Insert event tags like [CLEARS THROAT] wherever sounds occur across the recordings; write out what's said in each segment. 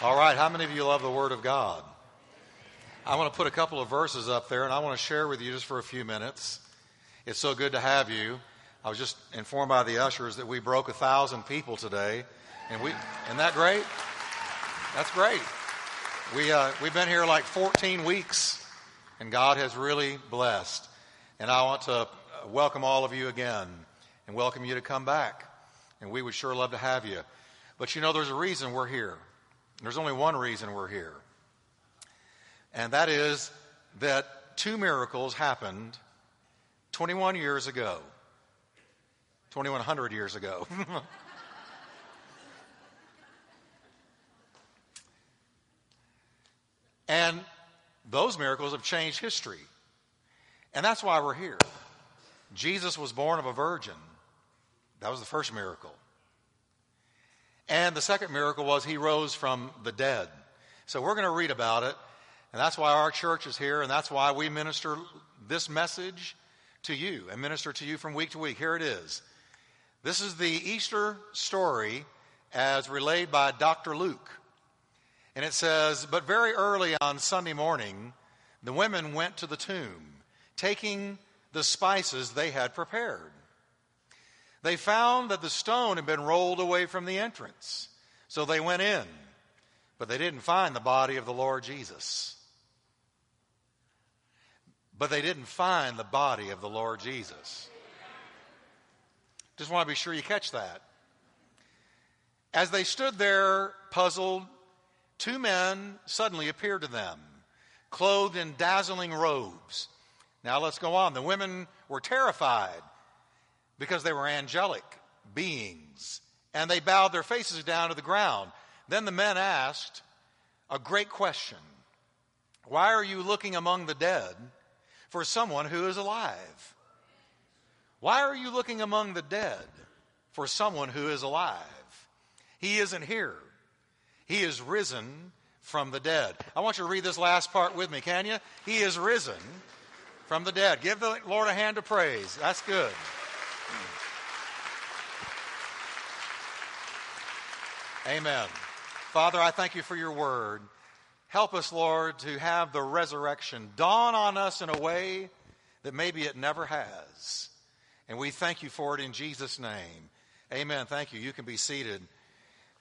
All right, how many of you love the Word of God? I want to put a couple of verses up there and I want to share with you just for a few minutes. It's so good to have you. I was just informed by the ushers that we broke a thousand people today. And we, isn't that great? That's great. We, uh, we've been here like 14 weeks and God has really blessed. And I want to welcome all of you again and welcome you to come back. And we would sure love to have you. But you know, there's a reason we're here. There's only one reason we're here. And that is that two miracles happened 21 years ago. 2100 years ago. [LAUGHS] and those miracles have changed history. And that's why we're here. Jesus was born of a virgin. That was the first miracle. And the second miracle was he rose from the dead. So we're going to read about it. And that's why our church is here. And that's why we minister this message to you and minister to you from week to week. Here it is. This is the Easter story as relayed by Dr. Luke. And it says, But very early on Sunday morning, the women went to the tomb, taking the spices they had prepared. They found that the stone had been rolled away from the entrance. So they went in, but they didn't find the body of the Lord Jesus. But they didn't find the body of the Lord Jesus. Just want to be sure you catch that. As they stood there, puzzled, two men suddenly appeared to them, clothed in dazzling robes. Now let's go on. The women were terrified because they were angelic beings, and they bowed their faces down to the ground. Then the men asked a great question Why are you looking among the dead for someone who is alive? Why are you looking among the dead for someone who is alive? He isn't here. He is risen from the dead. I want you to read this last part with me, can you? He is risen from the dead. Give the Lord a hand of praise. That's good. Amen. Father, I thank you for your word. Help us, Lord, to have the resurrection dawn on us in a way that maybe it never has. And we thank you for it in Jesus' name. Amen. Thank you. You can be seated.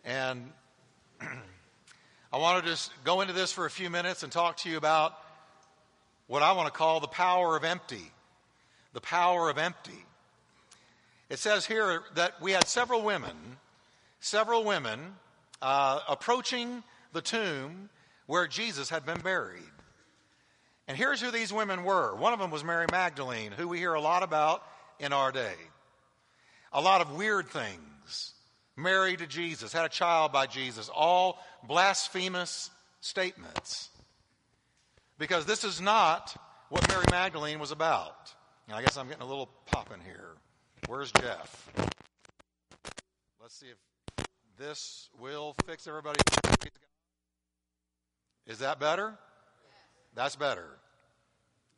And [CLEARS THROAT] I want to just go into this for a few minutes and talk to you about what I want to call the power of empty. The power of empty. It says here that we had several women, several women uh, approaching the tomb where Jesus had been buried. And here's who these women were. One of them was Mary Magdalene, who we hear a lot about in our day. A lot of weird things. Married to Jesus, had a child by Jesus, all blasphemous statements. Because this is not what Mary Magdalene was about. I guess I'm getting a little pop in here. Where's Jeff? Let's see if this will fix everybody. Is that better? That's better.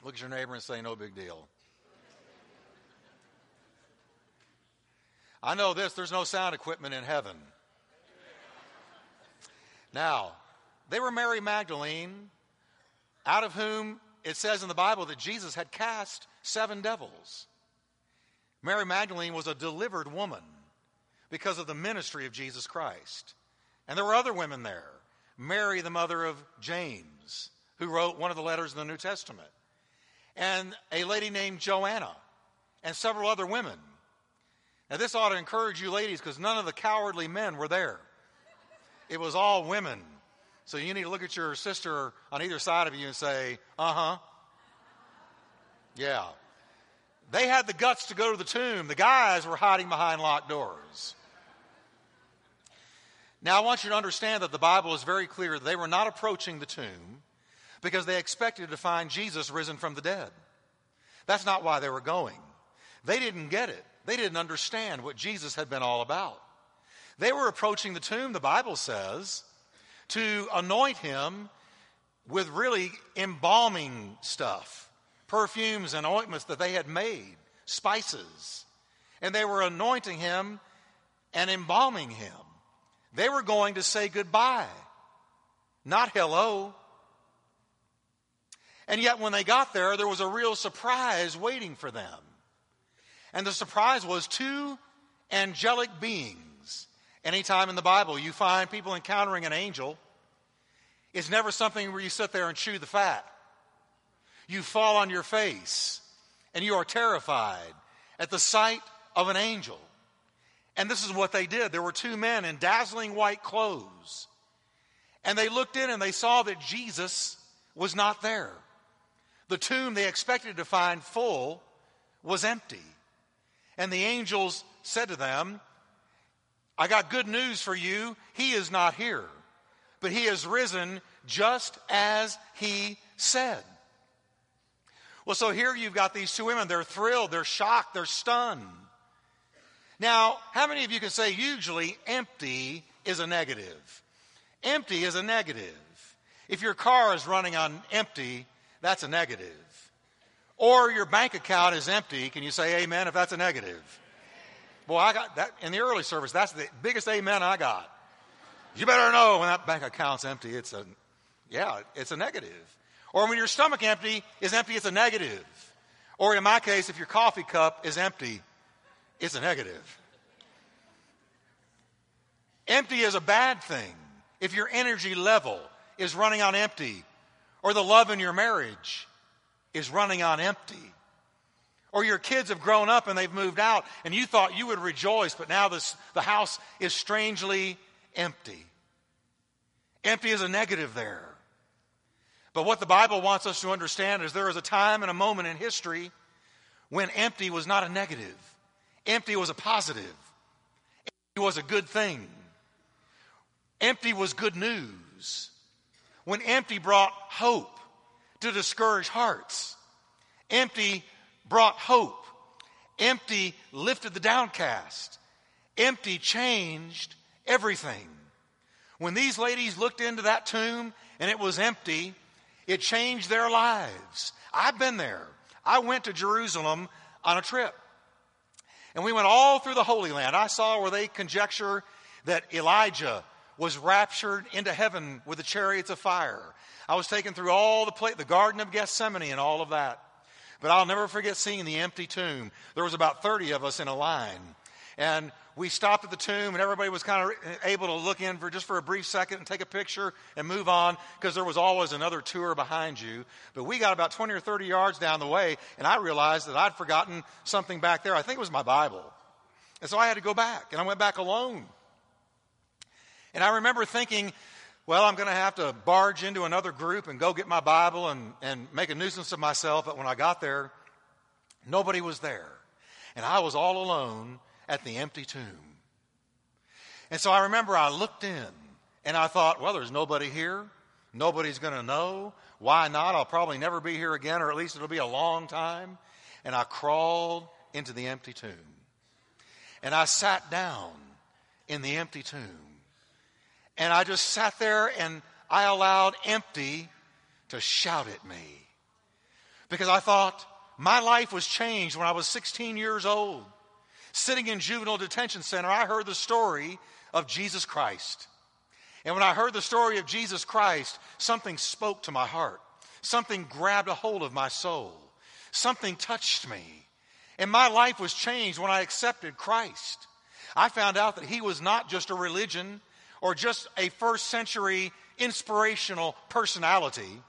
Look at your neighbor and say, no big deal. I know this there's no sound equipment in heaven. Now, they were Mary Magdalene, out of whom it says in the Bible that Jesus had cast seven devils. Mary Magdalene was a delivered woman because of the ministry of Jesus Christ. And there were other women there. Mary, the mother of James, who wrote one of the letters in the New Testament, and a lady named Joanna, and several other women. Now, this ought to encourage you ladies because none of the cowardly men were there. It was all women. So you need to look at your sister on either side of you and say, uh huh. Yeah. They had the guts to go to the tomb. The guys were hiding behind locked doors. Now, I want you to understand that the Bible is very clear that they were not approaching the tomb because they expected to find Jesus risen from the dead. That's not why they were going. They didn't get it. They didn't understand what Jesus had been all about. They were approaching the tomb, the Bible says, to anoint him with really embalming stuff, perfumes and ointments that they had made, spices. And they were anointing him and embalming him. They were going to say goodbye not hello. And yet, when they got there, there was a real surprise waiting for them. And the surprise was two angelic beings. Anytime in the Bible you find people encountering an angel, it's never something where you sit there and chew the fat. You fall on your face and you are terrified at the sight of an angel. And this is what they did. There were two men in dazzling white clothes. And they looked in and they saw that Jesus was not there. The tomb they expected to find full was empty. And the angels said to them, I got good news for you. He is not here, but he has risen just as he said. Well, so here you've got these two women. They're thrilled, they're shocked, they're stunned. Now, how many of you can say usually empty is a negative? Empty is a negative. If your car is running on empty, that's a negative. Or your bank account is empty, can you say amen if that's a negative? Boy, I got that in the early service. That's the biggest amen I got. You better know when that bank account's empty, it's a, yeah, it's a negative. Or when your stomach empty is empty, it's a negative. Or in my case, if your coffee cup is empty, it's a negative. Empty is a bad thing. If your energy level is running on empty, or the love in your marriage is running on empty, or your kids have grown up and they've moved out and you thought you would rejoice, but now this, the house is strangely empty. Empty is a negative there. But what the Bible wants us to understand is there is a time and a moment in history when empty was not a negative, empty was a positive, empty was a good thing, empty was good news. When empty brought hope to discourage hearts, empty brought hope, empty lifted the downcast, empty changed everything. When these ladies looked into that tomb and it was empty, it changed their lives. I've been there. I went to Jerusalem on a trip. And we went all through the Holy Land. I saw where they conjecture that Elijah was raptured into heaven with the chariots of fire. I was taken through all the place, the Garden of Gethsemane and all of that. But I'll never forget seeing the empty tomb. There was about 30 of us in a line. And we stopped at the tomb and everybody was kind of able to look in for just for a brief second and take a picture and move on because there was always another tour behind you. But we got about 20 or 30 yards down the way and I realized that I'd forgotten something back there. I think it was my Bible. And so I had to go back and I went back alone. And I remember thinking, well, I'm going to have to barge into another group and go get my Bible and, and make a nuisance of myself. But when I got there, nobody was there. And I was all alone at the empty tomb. And so I remember I looked in and I thought, well, there's nobody here. Nobody's going to know. Why not? I'll probably never be here again, or at least it'll be a long time. And I crawled into the empty tomb. And I sat down in the empty tomb. And I just sat there and I allowed empty to shout at me. Because I thought my life was changed when I was 16 years old sitting in juvenile detention center, I heard the story of Jesus Christ. And when I heard the story of Jesus Christ, something spoke to my heart. Something grabbed a hold of my soul. Something touched me. And my life was changed when I accepted Christ. I found out that He was not just a religion or just a first century inspirational personality,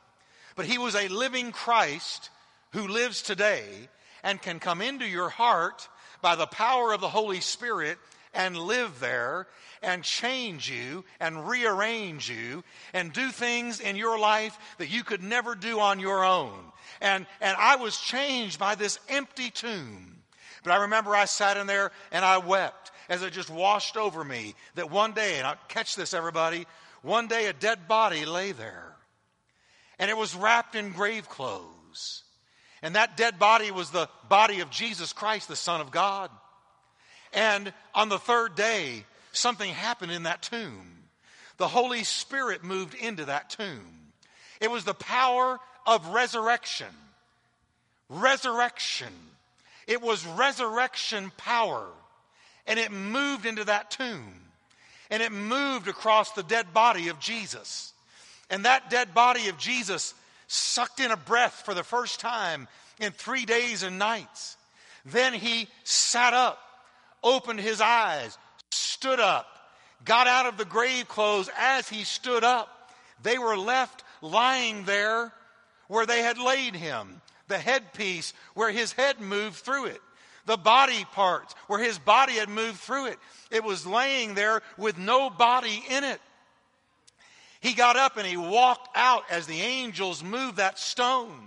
but He was a living Christ who lives today and can come into your heart by the power of the Holy Spirit and live there and change you and rearrange you and do things in your life that you could never do on your own. And, and I was changed by this empty tomb. But I remember I sat in there and I wept as it just washed over me that one day, and I'll catch this everybody, one day a dead body lay there. And it was wrapped in grave clothes. And that dead body was the body of Jesus Christ, the Son of God. And on the third day, something happened in that tomb. The Holy Spirit moved into that tomb. It was the power of resurrection. Resurrection. It was resurrection power. And it moved into that tomb. And it moved across the dead body of Jesus. And that dead body of Jesus sucked in a breath for the first time in three days and nights. Then he sat up, opened his eyes, stood up, got out of the grave clothes as he stood up. They were left lying there where they had laid him, the headpiece where his head moved through it, the body parts where his body had moved through it. It was laying there with no body in it. He got up and he walked out as the angels moved that stone.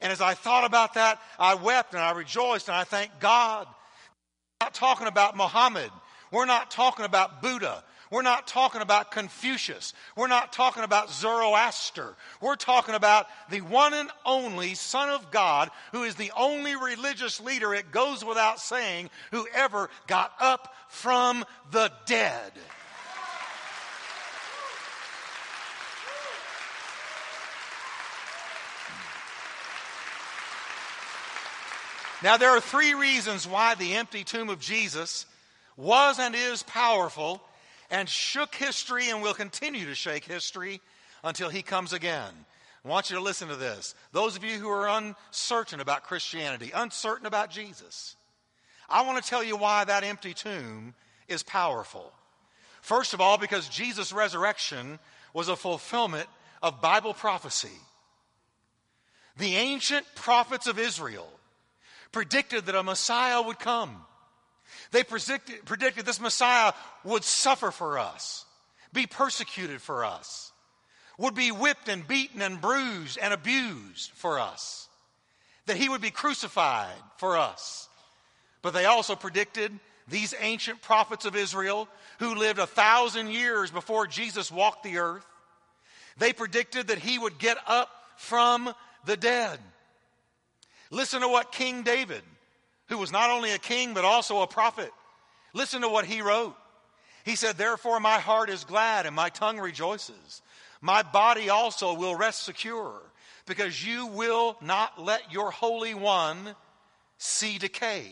And as I thought about that, I wept and I rejoiced and I thanked God. We're not talking about Muhammad. We're not talking about Buddha. We're not talking about Confucius. We're not talking about Zoroaster. We're talking about the one and only Son of God who is the only religious leader, it goes without saying, who ever got up from the dead. Now, there are three reasons why the empty tomb of Jesus was and is powerful and shook history and will continue to shake history until he comes again. I want you to listen to this. Those of you who are uncertain about Christianity, uncertain about Jesus, I want to tell you why that empty tomb is powerful. First of all, because Jesus' resurrection was a fulfillment of Bible prophecy. The ancient prophets of Israel predicted that a Messiah would come. They predicted, predicted this Messiah would suffer for us, be persecuted for us, would be whipped and beaten and bruised and abused for us, that he would be crucified for us. But they also predicted these ancient prophets of Israel who lived a thousand years before Jesus walked the earth. They predicted that he would get up from the dead. Listen to what King David, who was not only a king but also a prophet, listen to what he wrote. He said, Therefore my heart is glad and my tongue rejoices. My body also will rest secure, because you will not let your Holy One see decay.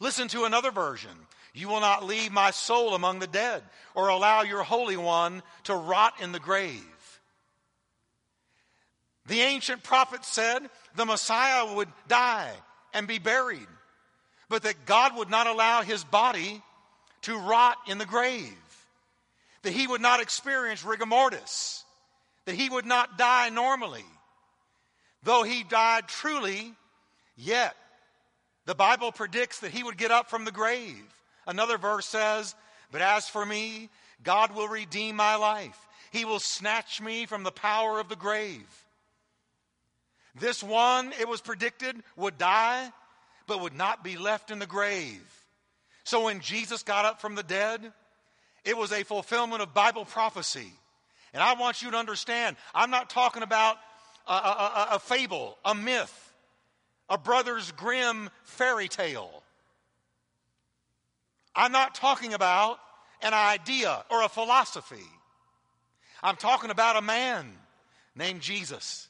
Listen to another version. You will not leave my soul among the dead, or allow your Holy One to rot in the grave. The ancient prophet said the Messiah would die and be buried, but that God would not allow his body to rot in the grave, that he would not experience rigor mortis, that he would not die normally. Though he died truly, yet the Bible predicts that he would get up from the grave. Another verse says, But as for me, God will redeem my life. He will snatch me from the power of the grave. This one, it was predicted, would die, but would not be left in the grave. So when Jesus got up from the dead, it was a fulfillment of Bible prophecy. And I want you to understand, I'm not talking about a, a, a, fable, a myth, a Brothers Grimm fairy tale. I'm not talking about an idea or a philosophy. I'm talking about a man named Jesus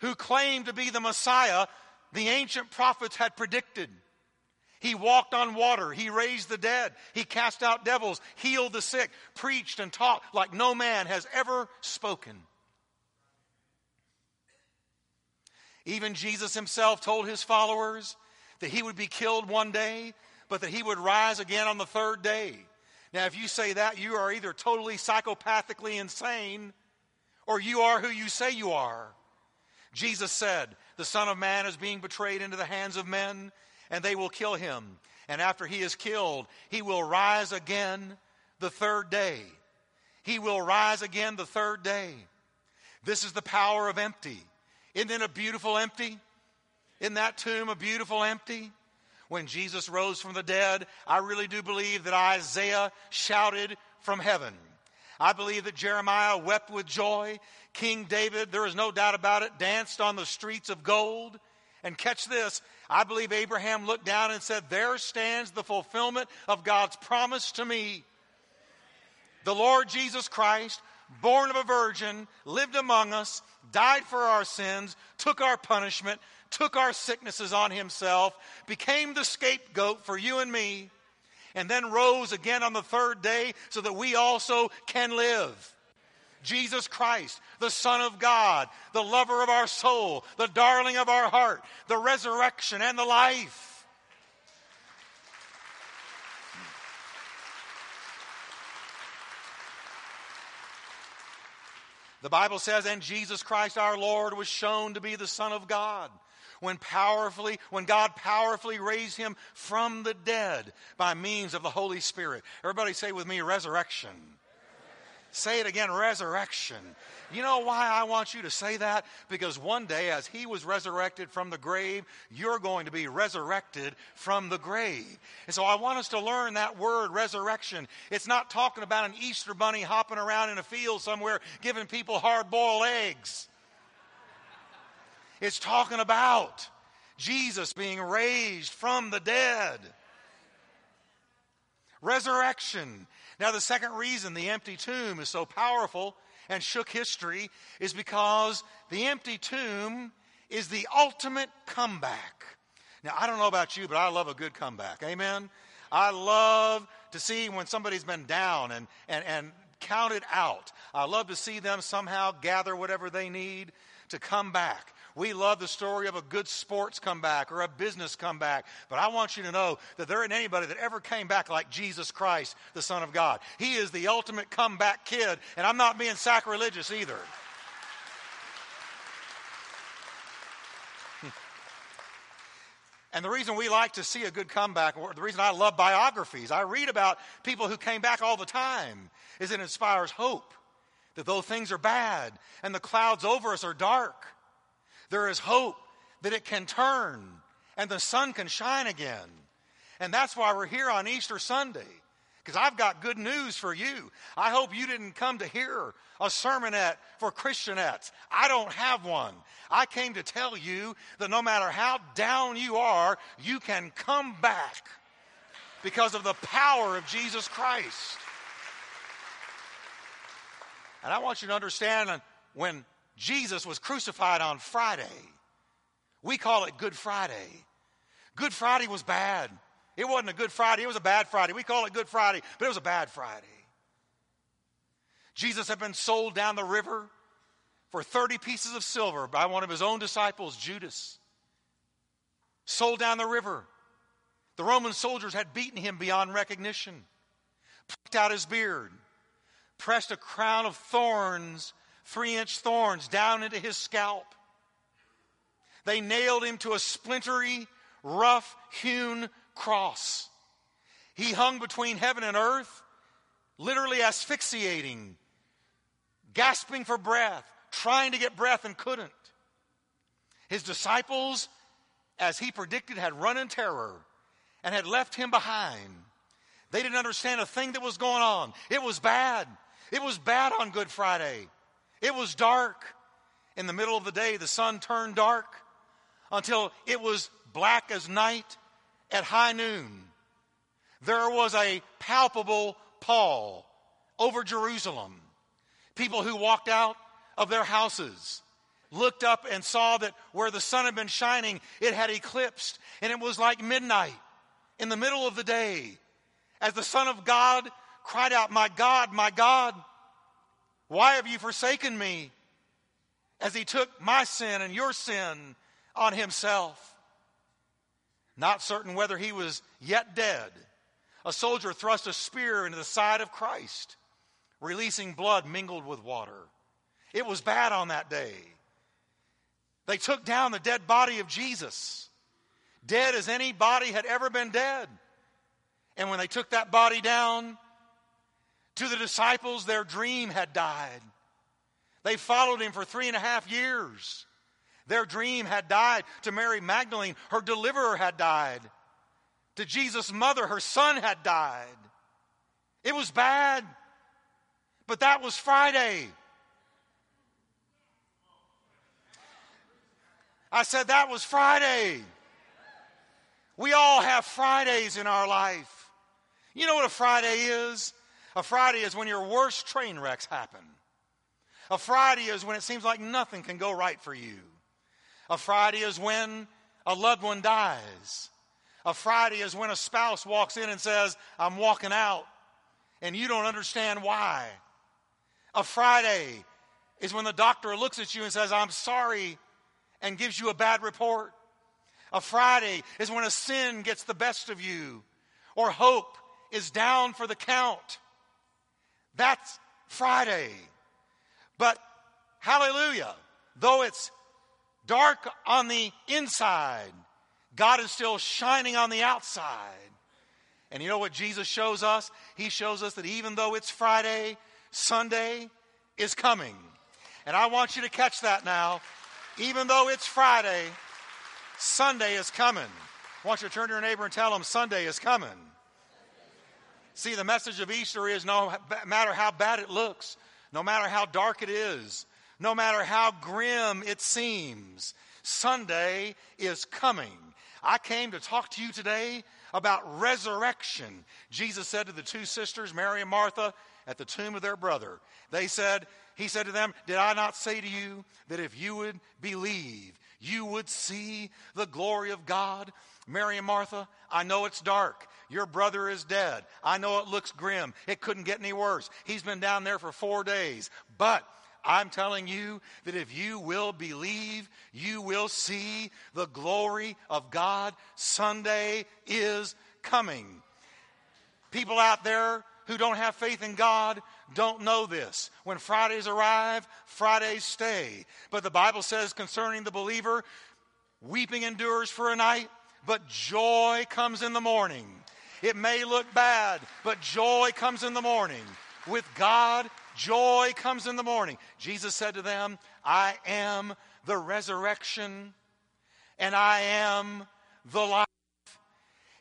who claimed to be the Messiah the ancient prophets had predicted. He walked on water. He raised the dead. He cast out devils, healed the sick, preached and taught like no man has ever spoken. Even Jesus himself told his followers that he would be killed one day, but that he would rise again on the third day. Now, if you say that, you are either totally psychopathically insane or you are who you say you are. Jesus said, The Son of Man is being betrayed into the hands of men, and they will kill him. And after he is killed, he will rise again the third day. He will rise again the third day. This is the power of empty. Isn't it a beautiful empty? In that tomb, a beautiful empty? When Jesus rose from the dead, I really do believe that Isaiah shouted from heaven. I believe that Jeremiah wept with joy. King David, there is no doubt about it, danced on the streets of gold. And catch this I believe Abraham looked down and said, There stands the fulfillment of God's promise to me. The Lord Jesus Christ, born of a virgin, lived among us, died for our sins, took our punishment, took our sicknesses on himself, became the scapegoat for you and me and then rose again on the third day so that we also can live. Jesus Christ, the Son of God, the lover of our soul, the darling of our heart, the resurrection and the life. The Bible says, and Jesus Christ our Lord was shown to be the Son of God when powerfully, when God powerfully raised him from the dead by means of the Holy Spirit. Everybody say with me, resurrection. Say it again, resurrection. You know why I want you to say that? Because one day, as he was resurrected from the grave, you're going to be resurrected from the grave. And so I want us to learn that word, resurrection. It's not talking about an Easter bunny hopping around in a field somewhere giving people hard boiled eggs. It's talking about Jesus being raised from the dead. Resurrection. Now, the second reason the empty tomb is so powerful and shook history is because the empty tomb is the ultimate comeback. Now, I don't know about you, but I love a good comeback. Amen? I love to see when somebody's been down and, and, and counted out. I love to see them somehow gather whatever they need to come back. We love the story of a good sports comeback or a business comeback. But I want you to know that there isn't anybody that ever came back like Jesus Christ, the Son of God. He is the ultimate comeback kid, and I'm not being sacrilegious either. Hmm. And the reason we like to see a good comeback, or the reason I love biographies, I read about people who came back all the time, is it inspires hope that though things are bad and the clouds over us are dark, there is hope that it can turn and the sun can shine again. And that's why we're here on Easter Sunday. Because I've got good news for you. I hope you didn't come to hear a sermonette for Christianettes. I don't have one. I came to tell you that no matter how down you are, you can come back because of the power of Jesus Christ. And I want you to understand when Jesus was crucified on Friday. We call it Good Friday. Good Friday was bad. It wasn't a Good Friday, it was a bad Friday. We call it Good Friday, but it was a bad Friday. Jesus had been sold down the river for 30 pieces of silver by one of his own disciples, Judas. Sold down the river. The Roman soldiers had beaten him beyond recognition, plucked out his beard, pressed a crown of thorns three inch thorns down into his scalp. They nailed him to a splintery, rough hewn cross. He hung between heaven and earth, literally asphyxiating, gasping for breath, trying to get breath and couldn't. His disciples, as he predicted, had run in terror and had left him behind. They didn't understand a thing that was going on. It was bad. It was bad on Good Friday. It was dark. In the middle of the day, the sun turned dark until it was black as night at high noon. There was a palpable pall over Jerusalem. People who walked out of their houses looked up and saw that where the sun had been shining, it had eclipsed, and it was like midnight in the middle of the day. As the Son of God cried out, My God, my God, why have you forsaken me? As he took my sin and your sin on himself. Not certain whether he was yet dead, a soldier thrust a spear into the side of Christ, releasing blood mingled with water. It was bad on that day. They took down the dead body of Jesus, dead as any body had ever been dead. And when they took that body down, to the disciples, their dream had died. They followed him for three and a half years. Their dream had died. To Mary Magdalene, her deliverer had died. To Jesus' mother, her son had died. It was bad. But that was Friday. I said that was Friday. We all have Fridays in our life. You know what a Friday is? A Friday is when your worst train wrecks happen. A Friday is when it seems like nothing can go right for you. A Friday is when a loved one dies. A Friday is when a spouse walks in and says, I'm walking out, and you don't understand why. A Friday is when the doctor looks at you and says, I'm sorry, and gives you a bad report. A Friday is when a sin gets the best of you, or hope is down for the count. That's Friday. But hallelujah, though it's dark on the inside, God is still shining on the outside. And you know what Jesus shows us? He shows us that even though it's Friday, Sunday is coming. And I want you to catch that now. Even though it's Friday, Sunday is coming. I want you to turn to your neighbor and tell him Sunday is coming. See, the message of Easter is no matter how bad it looks, no matter how dark it is, no matter how grim it seems, Sunday is coming. I came to talk to you today about resurrection. Jesus said to the two sisters, Mary and Martha, at the tomb of their brother, they said, He said to them, Did I not say to you that if you would believe, you would see the glory of God? Mary and Martha, I know it's dark. Your brother is dead. I know it looks grim. It couldn't get any worse. He's been down there for four days. But I'm telling you that if you will believe, you will see the glory of God. Sunday is coming. People out there who don't have faith in God don't know this. When Fridays arrive, Fridays stay. But the Bible says concerning the believer, weeping endures for a night, but joy comes in the morning. It may look bad, but joy comes in the morning. With God, joy comes in the morning. Jesus said to them, I am the resurrection and I am the life.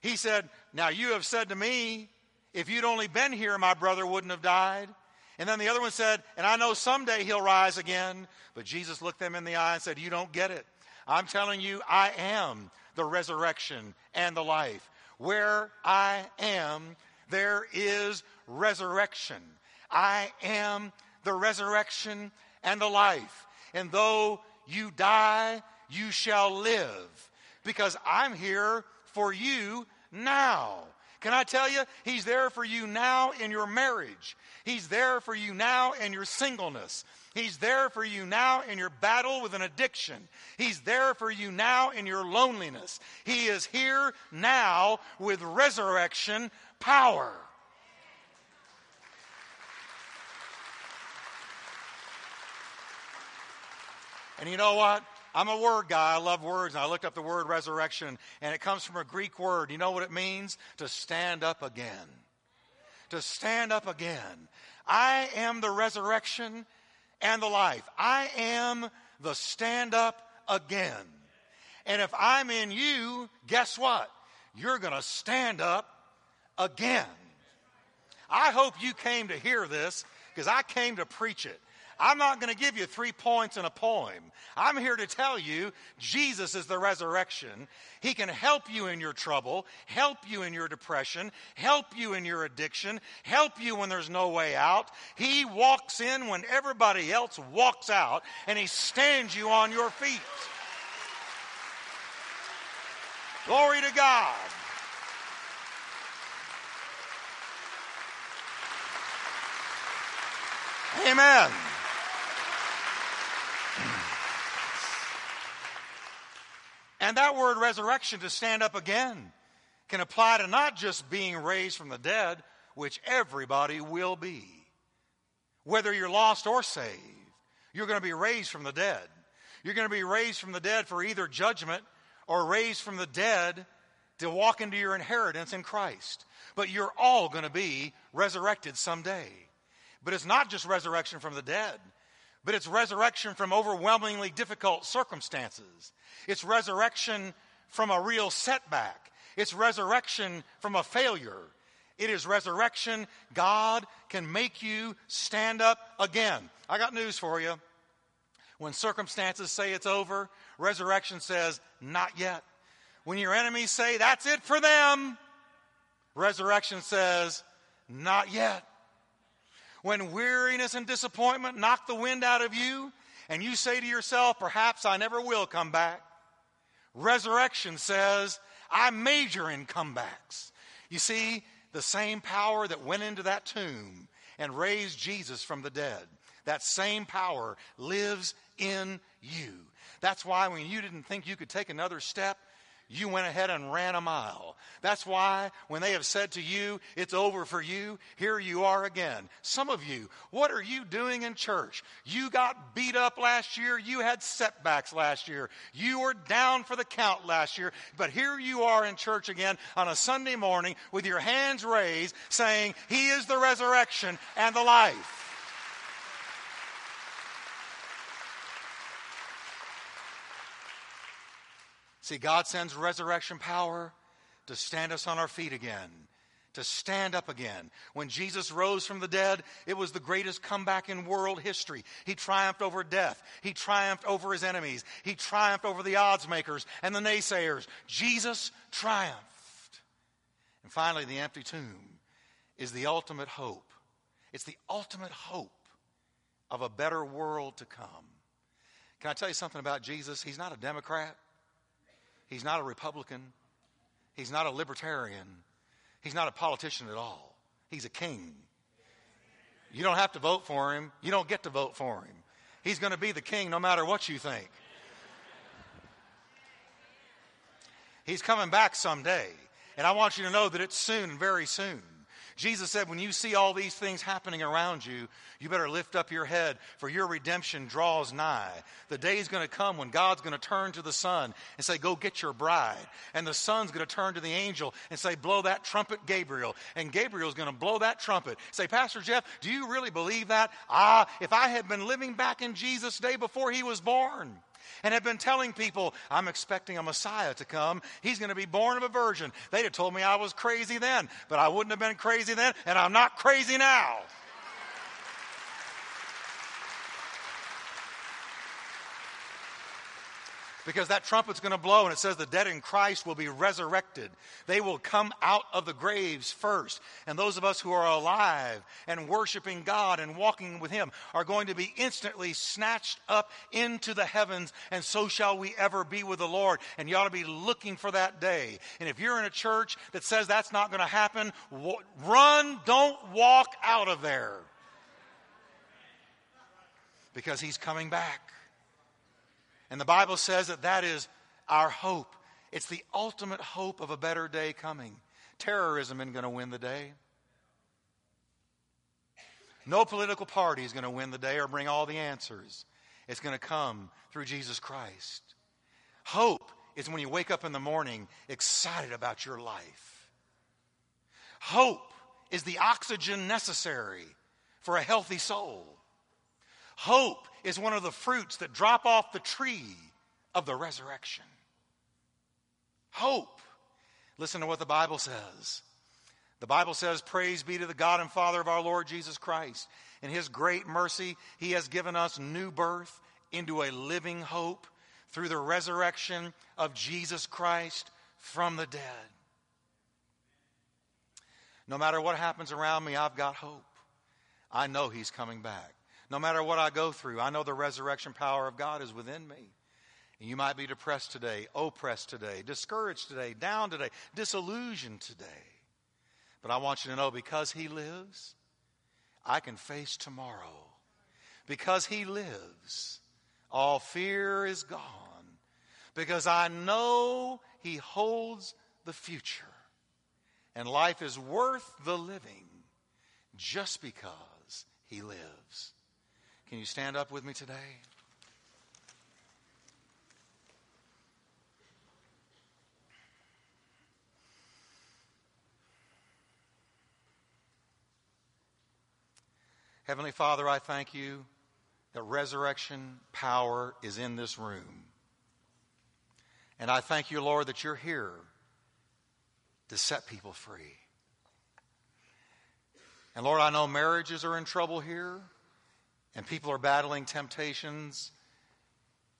He said, Now you have said to me, if you'd only been here, my brother wouldn't have died. And then the other one said, And I know someday he'll rise again. But Jesus looked them in the eye and said, You don't get it. I'm telling you, I am the resurrection and the life. Where I am, there is resurrection. I am the resurrection and the life. And though you die, you shall live. Because I'm here for you now. Can I tell you, He's there for you now in your marriage. He's there for you now in your singleness. He's there for you now in your battle with an addiction. He's there for you now in your loneliness. He is here now with resurrection power. And you know what? I'm a word guy. I love words. And I looked up the word resurrection, and it comes from a Greek word. You know what it means? To stand up again. To stand up again. I am the resurrection and the life. I am the stand up again. And if I'm in you, guess what? You're going to stand up again. I hope you came to hear this because I came to preach it. I'm not going to give you three points in a poem. I'm here to tell you Jesus is the resurrection. He can help you in your trouble, help you in your depression, help you in your addiction, help you when there's no way out. He walks in when everybody else walks out, and He stands you on your feet. Glory to God. Amen. And that word resurrection, to stand up again, can apply to not just being raised from the dead, which everybody will be. Whether you're lost or saved, you're going to be raised from the dead. You're going to be raised from the dead for either judgment or raised from the dead to walk into your inheritance in Christ. But you're all going to be resurrected someday. But it's not just resurrection from the dead, but it's resurrection from overwhelmingly difficult circumstances. It's resurrection from a real setback. It's resurrection from a failure. It is resurrection. God can make you stand up again. I got news for you. When circumstances say it's over, resurrection says, not yet. When your enemies say, that's it for them, resurrection says, not yet. When weariness and disappointment knock the wind out of you, and you say to yourself, perhaps I never will come back, Resurrection says, I major in comebacks. You see, the same power that went into that tomb and raised Jesus from the dead, that same power lives in you. That's why when you didn't think you could take another step, you went ahead and ran a mile. That's why when they have said to you, it's over for you, here you are again. Some of you, what are you doing in church? You got beat up last year. You had setbacks last year. You were down for the count last year. But here you are in church again on a Sunday morning with your hands raised saying, He is the resurrection and the life. See, God sends resurrection power to stand us on our feet again, to stand up again. When Jesus rose from the dead, it was the greatest comeback in world history. He triumphed over death, He triumphed over His enemies, He triumphed over the odds makers and the naysayers. Jesus triumphed. And finally, the empty tomb is the ultimate hope. It's the ultimate hope of a better world to come. Can I tell you something about Jesus? He's not a Democrat. He's not a Republican. He's not a libertarian. He's not a politician at all. He's a king. You don't have to vote for him. You don't get to vote for him. He's going to be the king no matter what you think. He's coming back someday. And I want you to know that it's soon, very soon. Jesus said, when you see all these things happening around you, you better lift up your head, for your redemption draws nigh. The day is going to come when God's going to turn to the Son and say, Go get your bride. And the Son's going to turn to the angel and say, Blow that trumpet, Gabriel. And Gabriel's going to blow that trumpet. Say, Pastor Jeff, do you really believe that? Ah, if I had been living back in Jesus' day before he was born and had been telling people, I'm expecting a Messiah to come. He's going to be born of a virgin. They'd have told me I was crazy then, but I wouldn't have been crazy then, and I'm not crazy now. Because that trumpet's going to blow and it says the dead in Christ will be resurrected. They will come out of the graves first. And those of us who are alive and worshiping God and walking with Him are going to be instantly snatched up into the heavens, and so shall we ever be with the Lord. And you ought to be looking for that day. And if you're in a church that says that's not going to happen, run, don't walk out of there. Because He's coming back. And the Bible says that that is our hope. It's the ultimate hope of a better day coming. Terrorism isn't going to win the day. No political party is going to win the day or bring all the answers. It's going to come through Jesus Christ. Hope is when you wake up in the morning excited about your life. Hope is the oxygen necessary for a healthy soul. Hope is one of the fruits that drop off the tree of the resurrection. Hope. Listen to what the Bible says. The Bible says, Praise be to the God and Father of our Lord Jesus Christ. In his great mercy, he has given us new birth into a living hope through the resurrection of Jesus Christ from the dead. No matter what happens around me, I've got hope. I know he's coming back. No matter what I go through, I know the resurrection power of God is within me. And you might be depressed today, oppressed today, discouraged today, down today, disillusioned today. But I want you to know because He lives, I can face tomorrow. Because He lives, all fear is gone. Because I know He holds the future. And life is worth the living just because He lives. Can you stand up with me today? Heavenly Father, I thank you that resurrection power is in this room. And I thank you, Lord, that you're here to set people free. And Lord, I know marriages are in trouble here and people are battling temptations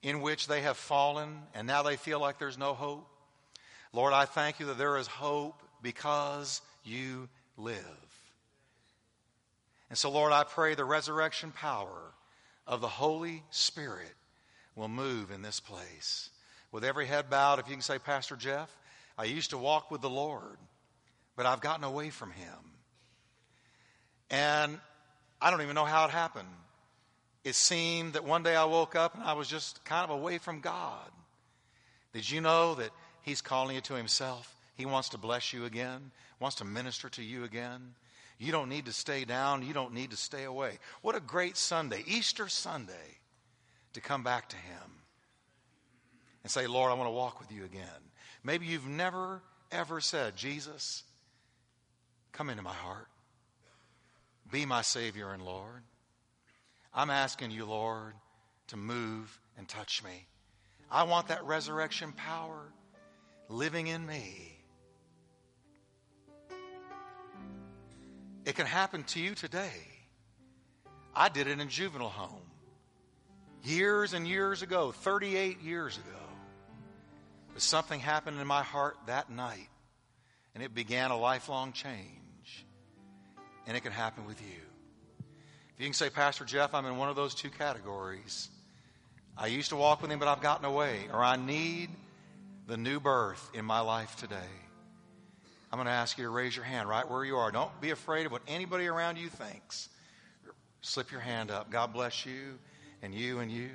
in which they have fallen and now they feel like there's no hope. Lord, I thank you that there is hope because you live. And so, Lord, I pray the resurrection power of the Holy Spirit will move in this place. With every head bowed, if you can say, Pastor Jeff, I used to walk with the Lord, but I've gotten away from him. And I don't even know how it happened. It seemed that one day I woke up and I was just kind of away from God. Did you know that He's calling you to Himself? He wants to bless you again, wants to minister to you again. You don't need to stay down, you don't need to stay away. What a great Sunday, Easter Sunday, to come back to Him and say, Lord, I want to walk with you again. Maybe you've never, ever said, Jesus, come into my heart. Be my Savior and Lord. I'm asking you, Lord, to move and touch me. I want that resurrection power living in me. It can happen to you today. I did it in juvenile home years and years ago, 38 years ago. But something happened in my heart that night, and it began a lifelong change. And it can happen with you. If you can say, Pastor Jeff, I'm in one of those two categories. I used to walk with him, but I've gotten away, or I need the new birth in my life today. I'm going to ask you to raise your hand right where you are. Don't be afraid of what anybody around you thinks. Slip your hand up. God bless you, and you, and you.